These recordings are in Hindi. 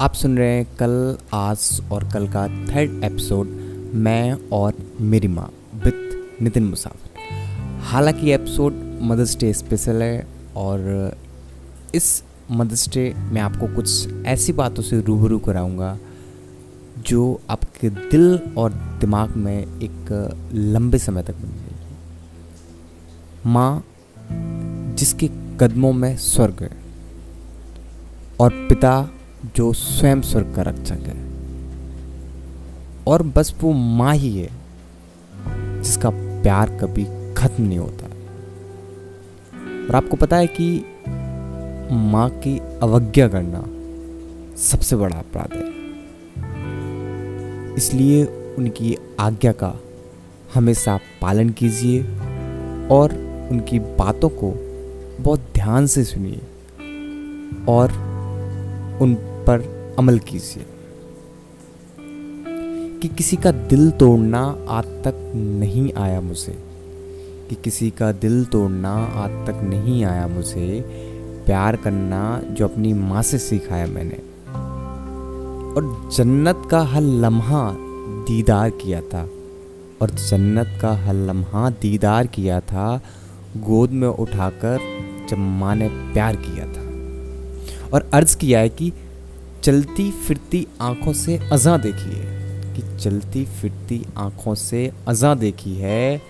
आप सुन रहे हैं कल, आज और कल का थर्ड एपिसोड मैं और मेरी माँ विथ नितिन मुसाफिर। हालाँकि एपिसोड मदर्स डे स्पेशल है और इस मदर्स डे में आपको कुछ ऐसी बातों से रूबरू कराऊँगा, जो आपके दिल और दिमाग में एक लंबे समय तक बन जाएगी माँ, जिसके कदमों में स्वर्ग है और पिता जो स्वयं स्वर्ग का रक्षक है। और बस वो माँ ही है, जिसका प्यार कभी खत्म नहीं होता। और आपको पता है कि माँ की अवज्ञा करना सबसे बड़ा अपराध है। इसलिए उनकी आज्ञा का हमेशा पालन कीजिए और उनकी बातों को बहुत ध्यान से सुनिए और उन पर अमल कीजिए। कि किसी का दिल तोड़ना आज तक नहीं आया मुझे, कि किसी का दिल तोड़ना आज तक नहीं आया मुझे, प्यार करना जो अपनी माँ से सिखाया मैंने। और जन्नत का हर लम्हा दीदार किया था, और जन्नत का हर लम्हा दीदार किया था, गोद में उठाकर जब माँ ने प्यार किया था। और अर्ज़ किया है कि चलती फिरती आँखों से अजा देखी है कि चलती फिरती आँखों से अजा देखी है।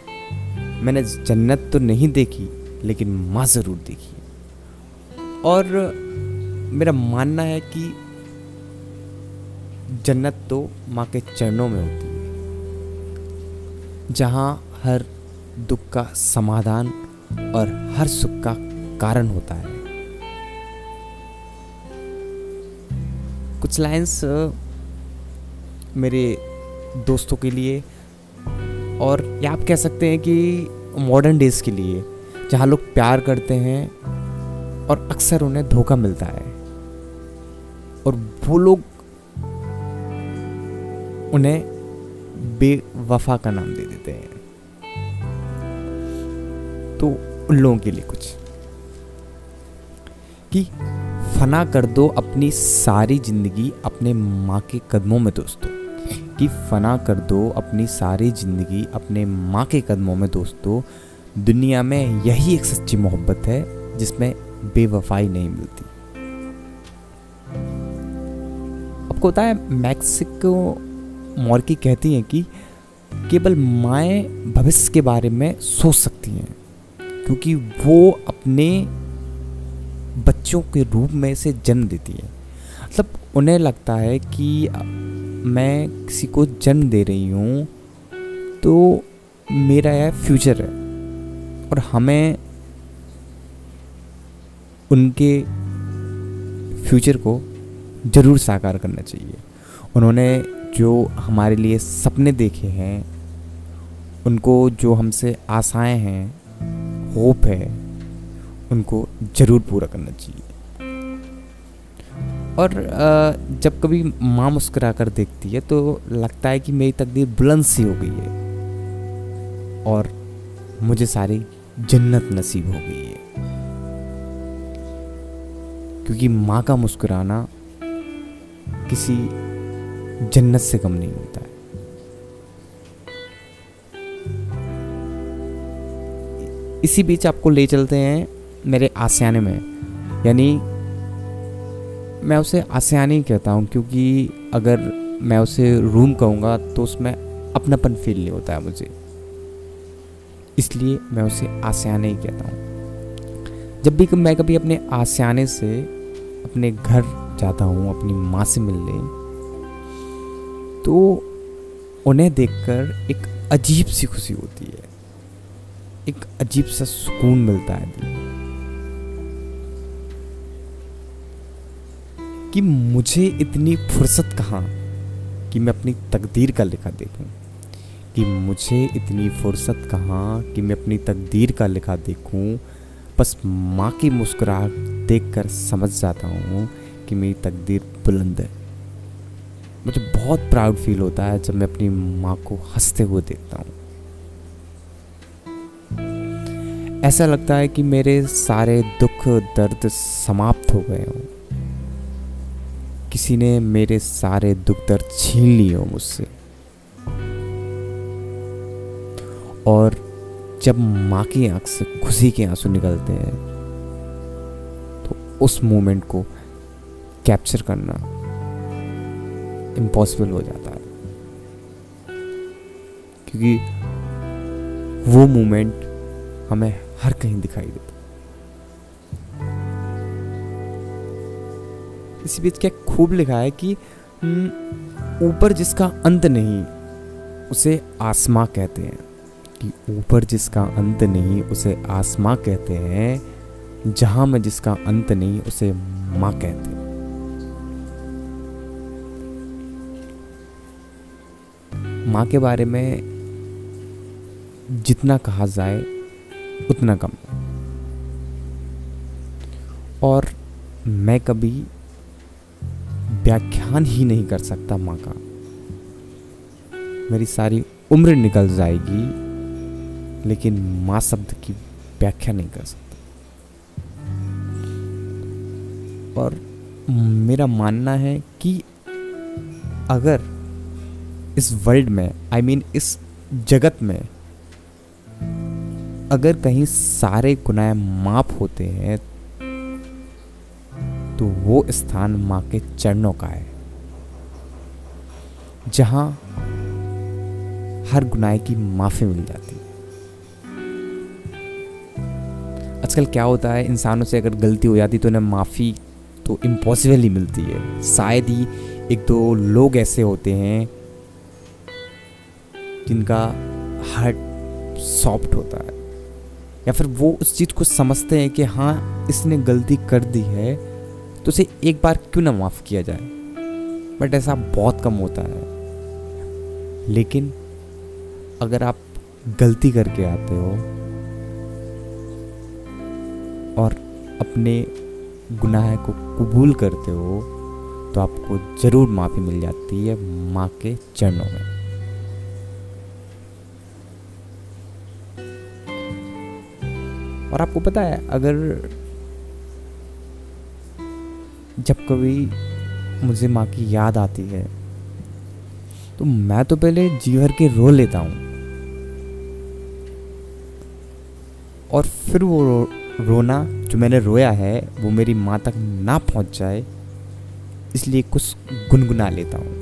मैंने जन्नत तो नहीं देखी, लेकिन माँ ज़रूर देखी है। और मेरा मानना है कि जन्नत तो माँ के चरणों में होती है, जहाँ हर दुख का समाधान और हर सुख का कारण होता है। कुछ लाइंस मेरे दोस्तों के लिए और या आप कह सकते हैं कि मॉडर्न डेज़ के लिए, जहाँ लोग प्यार करते हैं और अक्सर उन्हें धोखा मिलता है। और वो लोग उन्हें बेवफा का नाम दे देते हैं। तो उन लोगों के लिए कुछ। कि फना कर दो अपनी सारी ज़िंदगी अपने माँ के कदमों में, दोस्तों। कि फना कर दो अपनी सारी ज़िंदगी अपने माँ के कदमों में, दोस्तों। दुनिया में यही एक सच्ची मोहब्बत है, जिसमें बेवफाई नहीं मिलती। आपको पता है, मैक्सिको मॉर्की कहती हैं कि केवल माएँ भविष्य के बारे में सोच सकती हैं, क्योंकि वो अपने बच्चों के रूप में से जन्म देती है। मतलब उन्हें लगता है कि मैं किसी को जन्म दे रही हूँ तो मेरा यह फ्यूचर है। और हमें उनके फ्यूचर को ज़रूर साकार करना चाहिए। उन्होंने जो हमारे लिए सपने देखे हैं, उनको जो हमसे आशाएँ हैं होप है उनको ज़रूर पूरा करना चाहिए। और जब कभी माँ मुस्कुरा कर देखती है तो लगता है कि मेरी तकदीर बुलंद सी हो गई है। और मुझे सारी जन्नत नसीब हो गई है। क्योंकि माँ का मुस्कुराना किसी जन्नत से कम नहीं होता है। इसी बीच आपको ले चलते हैं मेरे आसियाने में। यानी मैं उसे आसियाने कहता हूँ क्योंकि अगर मैं उसे रूम कहूँगा तो उसमें अपनापन फील नहीं होता है मुझे। इसलिए मैं उसे आसियाने ही कहता हूँ। जब भी मैं कभी अपने आसियाने से अपने घर जाता हूँ, अपनी माँ से मिलने तो उन्हें देखकर एक अजीब सी खुशी होती है। एक अजीब सा सुकून मिलता है दिल कि मुझे इतनी फुर्सत कहाँ कि मैं अपनी तकदीर का लिखा देखूँ? कि मुझे इतनी फुर्सत कहाँ कि मैं अपनी तकदीर का लिखा देखूँ? बस माँ की मुस्कुराहट देखकर समझ जाता हूँ कि मेरी तकदीर बुलंद है। मुझे बहुत प्राउड फील होता है जब मैं अपनी माँ को हँसते हुए देखता हूँ। ऐसा लगता है कि मेरे सारे दुख दर्द समाप्त हो गए हों। किसी ने मेरे सारे दुख दर्द छीन लिए हो मुझसे। और जब माँ की आँख से खुशी के आँसू निकलते हैं तो उस मोमेंट को कैप्चर करना इम्पॉसिबल हो जाता है। क्योंकि वो मोमेंट हमें हर कहीं दिखाई देता इसी बीच क्या खूब लिखा है कि हम्म, ऊपर जिसका अंत नहीं उसे आसमां कहते हैं। कि ऊपर जिसका अंत नहीं उसे आसमां कहते हैं जहाँ में जिसका अंत नहीं उसे माँ कहते हैं। माँ के बारे में जितना कहा जाए उतना कम। और मैं कभी व्याख्यान ही नहीं कर सकता माँ का। मेरी सारी उम्र निकल जाएगी लेकिन माँ शब्द की व्याख्या नहीं कर सकता। और मेरा मानना है कि अगर इस वर्ल्ड में आई I मीन mean, इस जगत में अगर कहीं सारे गुनाह माफ़ होते हैं तो वो स्थान माँ के चरणों का है, जहाँ हर गुनाह की माफ़ी मिल जाती है। आजकल क्या होता है, इंसानों से अगर गलती हो जाती तो उन्हें माफ़ी तो इम्पॉसिबल ही मिलती है। शायद ही एक दो लोग ऐसे होते हैं जिनका हार्ट सॉफ्ट होता है, या फिर वो उस चीज़ को समझते हैं कि हाँ इसने गलती कर दी है। तो उसे एक बार क्यों ना माफ़ किया जाए? बट ऐसा बहुत कम होता है। लेकिन अगर आप गलती करके आते हो और अपने गुनाह को कबूल करते हो तो आपको ज़रूर माफ़ी मिल जाती है माँ के चरणों में। और आपको पता है, अगर जब कभी मुझे माँ की याद आती है तो मैं तो पहले जी भर के रो लेता हूँ। और फिर वो रो, रोना जो मैंने रोया है वो मेरी माँ तक ना पहुँच जाए इसलिए कुछ गुनगुना लेता हूँ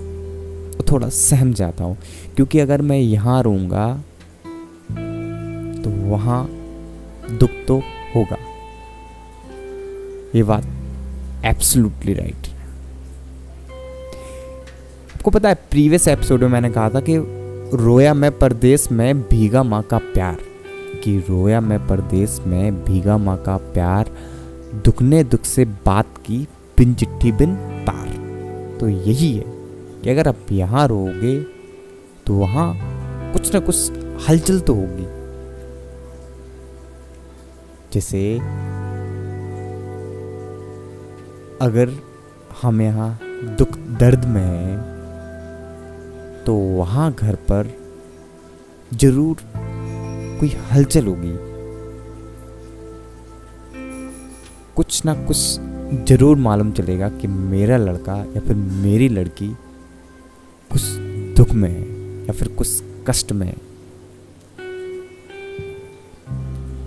और थोड़ा सहम जाता हूँ। क्योंकि अगर मैं यहाँ रोऊँगा तो वहाँ दुख तो होगा। ये बात एब्सोल्युटली राइट आपको पता है प्रीवियस एपिसोड में मैंने कहा था कि रोया मैं परदेश में, भीगा माँ का प्यार। कि रोया मैं परदेश में, भीगा माँ का प्यार, दुखने दुख से बात की, बिन चिट्ठी बिन तार। तो यही है कि अगर आप यहाँ रहोगे तो वहाँ कुछ ना कुछ हलचल तो होगी। जैसे अगर हम यहाँ दुख दर्द में हैं तो वहाँ घर पर ज़रूर कोई हलचल होगी। कुछ ना कुछ ज़रूर मालूम चलेगा कि मेरा लड़का या फिर मेरी लड़की कुछ दुख में है या फिर कुछ कष्ट में है।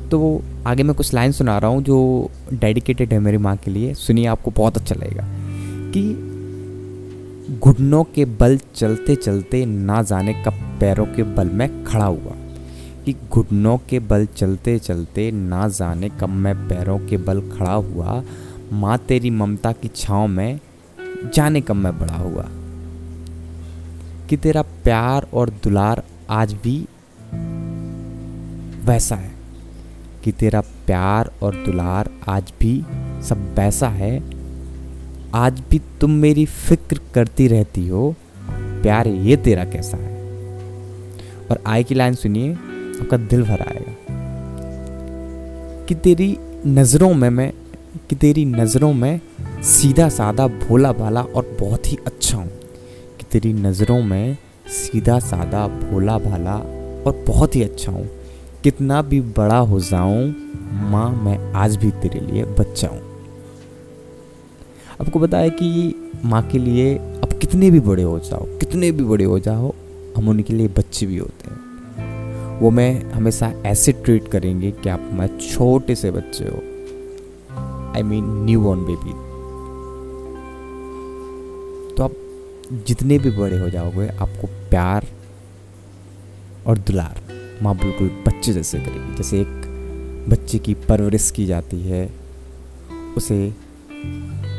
तो आगे मैं कुछ लाइन सुना रहा हूँ जो डेडिकेटेड है मेरी माँ के लिए। सुनिए आपको बहुत अच्छा लगेगा कि घुटनों के बल चलते चलते ना जाने कब पैरों के बल में खड़ा हुआ। कि घुटनों के बल चलते चलते ना जाने कब मैं पैरों के बल खड़ा हुआ। माँ तेरी ममता की छाँव में जाने कब मैं बड़ा हुआ। कि तेरा प्यार और दुलार आज भी वैसा है। कि तेरा प्यार और दुलार आज भी सब वैसा है। आज भी तुम मेरी फ़िक्र करती रहती हो, प्यार ये तेरा कैसा है? और आय की लाइन सुनिए, आपका दिल भर आएगा। कि तेरी नज़रों में मैं, कि तेरी नज़रों में सीधा सादा भोला भाला और बहुत ही अच्छा हूँ। कि तेरी नज़रों में सीधा सादा भोला भाला और बहुत ही अच्छा हूँ। कितना भी बड़ा हो जाऊँ, माँ मैं आज भी तेरे लिए बच्चा हूँ। आपको है कि माँ के लिए अब कितने भी बड़े हो जाओ, कितने भी बड़े हो जाओ, हम उनके लिए बच्चे भी होते हैं। वो मैं हमेशा ऐसे ट्रीट करेंगे कि आप मैं छोटे से बच्चे हो। I mean newborn baby तो आप जितने भी बड़े हो जाओगे, आपको प्यार और दुलार। माँ बिल्कुल बच्चे जैसे करेगी। जैसे एक बच्चे की परवरिश की जाती है, उसे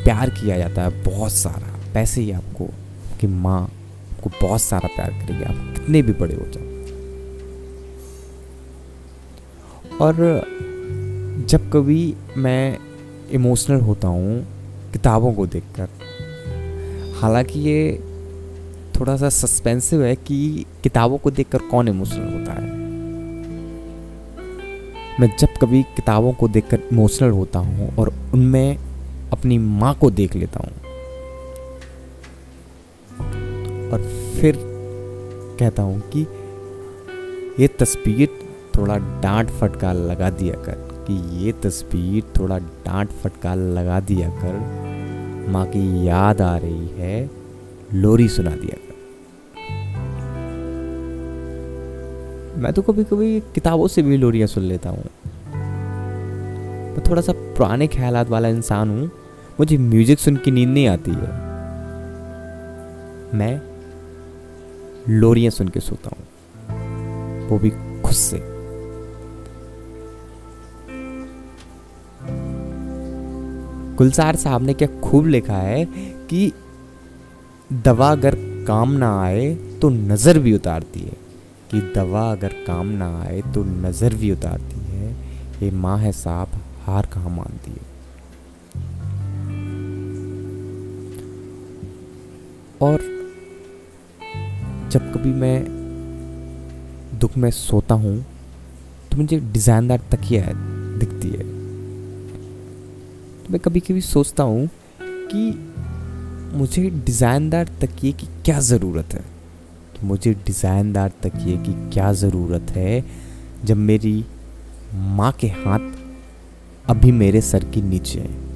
प्यार किया जाता है बहुत सारा। वैसे ही आपको कि माँ आपको बहुत सारा प्यार करेगी। आप कितने भी बड़े हो जाओ। और जब कभी मैं इमोशनल होता हूँ, किताबों को देखकर, हालाँकि ये थोड़ा सा सस्पेंसिव है कि किताबों को देखकर कौन इमोशनल मैं जब कभी किताबों को देखकर इमोशनल होता हूँ और उनमें अपनी माँ को देख लेता हूँ। और फिर कहता हूँ कि ये तस्वीर थोड़ा डांट फटकार लगा दिया कर, कि ये तस्वीर थोड़ा डांट फटकार लगा दिया कर, माँ की याद आ रही है, लोरी सुना दिया कर। मैं तो कभी कभी किताबों से भी लोरियाँ सुन लेता हूँ। मैं थोड़ा सा पुराने ख्यालात वाला इंसान हूँ, मुझे म्यूज़िक सुन के नींद नहीं आती है। मैं लोरियाँ सुन के सोता हूँ, वो भी खुद से। गुलजार साहब ने क्या खूब लिखा है कि दवा अगर काम ना आए तो नज़र भी उतारती है। कि दवा अगर काम ना आए तो नज़र भी उतारती है। ये माँ है साहब, हार कहाँ मानती है? और जब कभी मैं दुख में सोता हूँ तो मुझे डिज़ाइनदार तकिया दिखती है। तो मैं कभी कभी सोचता हूँ कि मुझे डिज़ाइनदार तकिए की क्या ज़रूरत है? मुझे डिज़ाइनदार तकिए की क्या ज़रूरत है, जब मेरी माँ के हाथ अभी मेरे सर के नीचे हैं।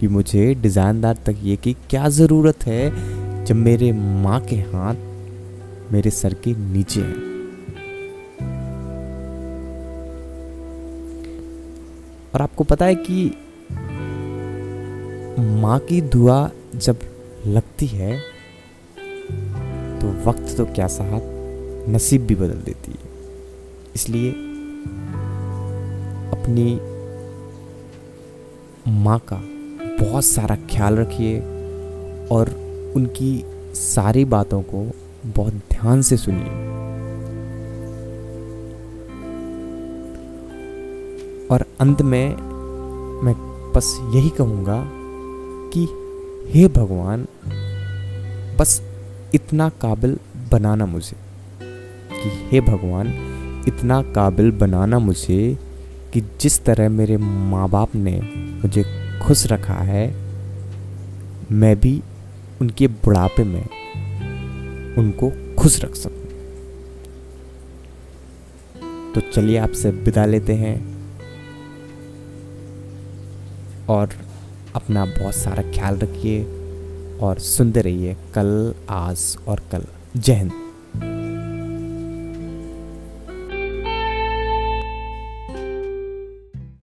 कि मुझे डिज़ाइनदार तकिए की क्या ज़रूरत है, जब मेरे माँ के हाथ मेरे सर के नीचे हैं। और आपको पता है कि माँ की दुआ जब लगती है तो वक्त तो क्या साहब? नसीब भी बदल देती है। इसलिए अपनी माँ का बहुत सारा ख्याल रखिए और उनकी सारी बातों को बहुत ध्यान से सुनिए। और अंत में मैं बस यही कहूँगा कि हे भगवान, बस इतना काबिल बनाना मुझे कि हे भगवान, इतना काबिल बनाना मुझे कि जिस तरह मेरे माँ बाप ने मुझे खुश रखा है, मैं भी उनके बुढ़ापे में उनको खुश रख सकूँ। तो चलिए आपसे विदा लेते हैं और अपना बहुत सारा ख्याल रखिए। और सुनते रहिए कल आज और कल। जय हिंद।